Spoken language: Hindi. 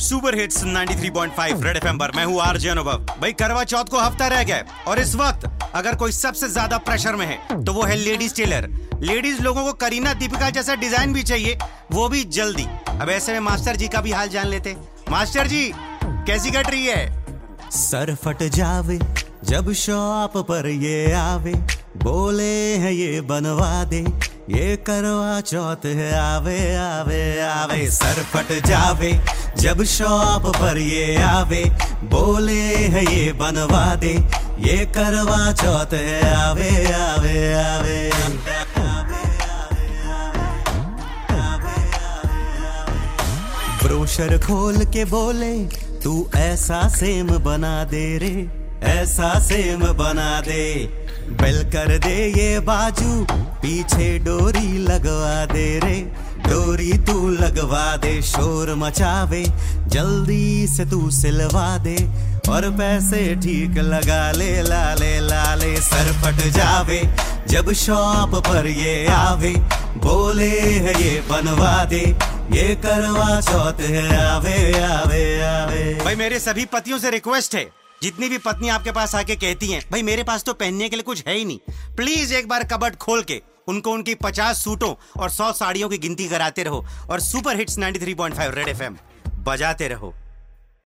सुपर हिट्स 93.5 रेड एफएम पर। मैं हूँ आरजे अनुभव। भाई, करवा चौथ को हफ़्ता रह गया और इस वक्त, अगर कोई सबसे ज़्यादा प्रेशर में है तो वो है लेडीज़ टेलर लेडीज़ लोगों को करीना दीपिका जैसा डिज़ाइन भी चाहिए, वो भी जल्दी। अब ऐसे में मास्टर जी का भी हाल जान लेते। मास्टर जी, कैसी कट रही है? सर फट जावे, जब शॉप पर ये आवे, बोले है ये बनवा दे। ये करवा चौथ है, आवे आवे आवे। सर फट जावे, जब शॉप पर ये आवे। बोले है ये बनवा दे, ये करवा चौथ है, आवे आवे आवे। ब्रोशर खोल के बोले, तू ऐसा सेम बना दे रे, ऐसा सेम बना दे। बेल कर दे ये बाजू, पीछे डोरी लगवा दे रे। डोरी तू लगवा दे, शोर मचावे, जल्दी से तू सिलवा दे। और पैसे ठीक लगा ले, लाले लाले सर फट जावे। जब शॉप पर ये आवे, बोले है ये बनवा दे। ये करवा चौथ है, आवे आवे आवे। भाई, मेरे सभी पतियों से रिक्वेस्ट है जितनी भी पत्नी आपके पास आके कहती हैं, भाई, मेरे पास तो पहनने के लिए कुछ है ही नहीं। प्लीज़ एक बार कबट खोल के उनको उनकी पचास सूटों और सौ साड़ियों की गिनती कराते रहो और सुपर हिट्स 93.5 रेड एफएम बजाते रहो।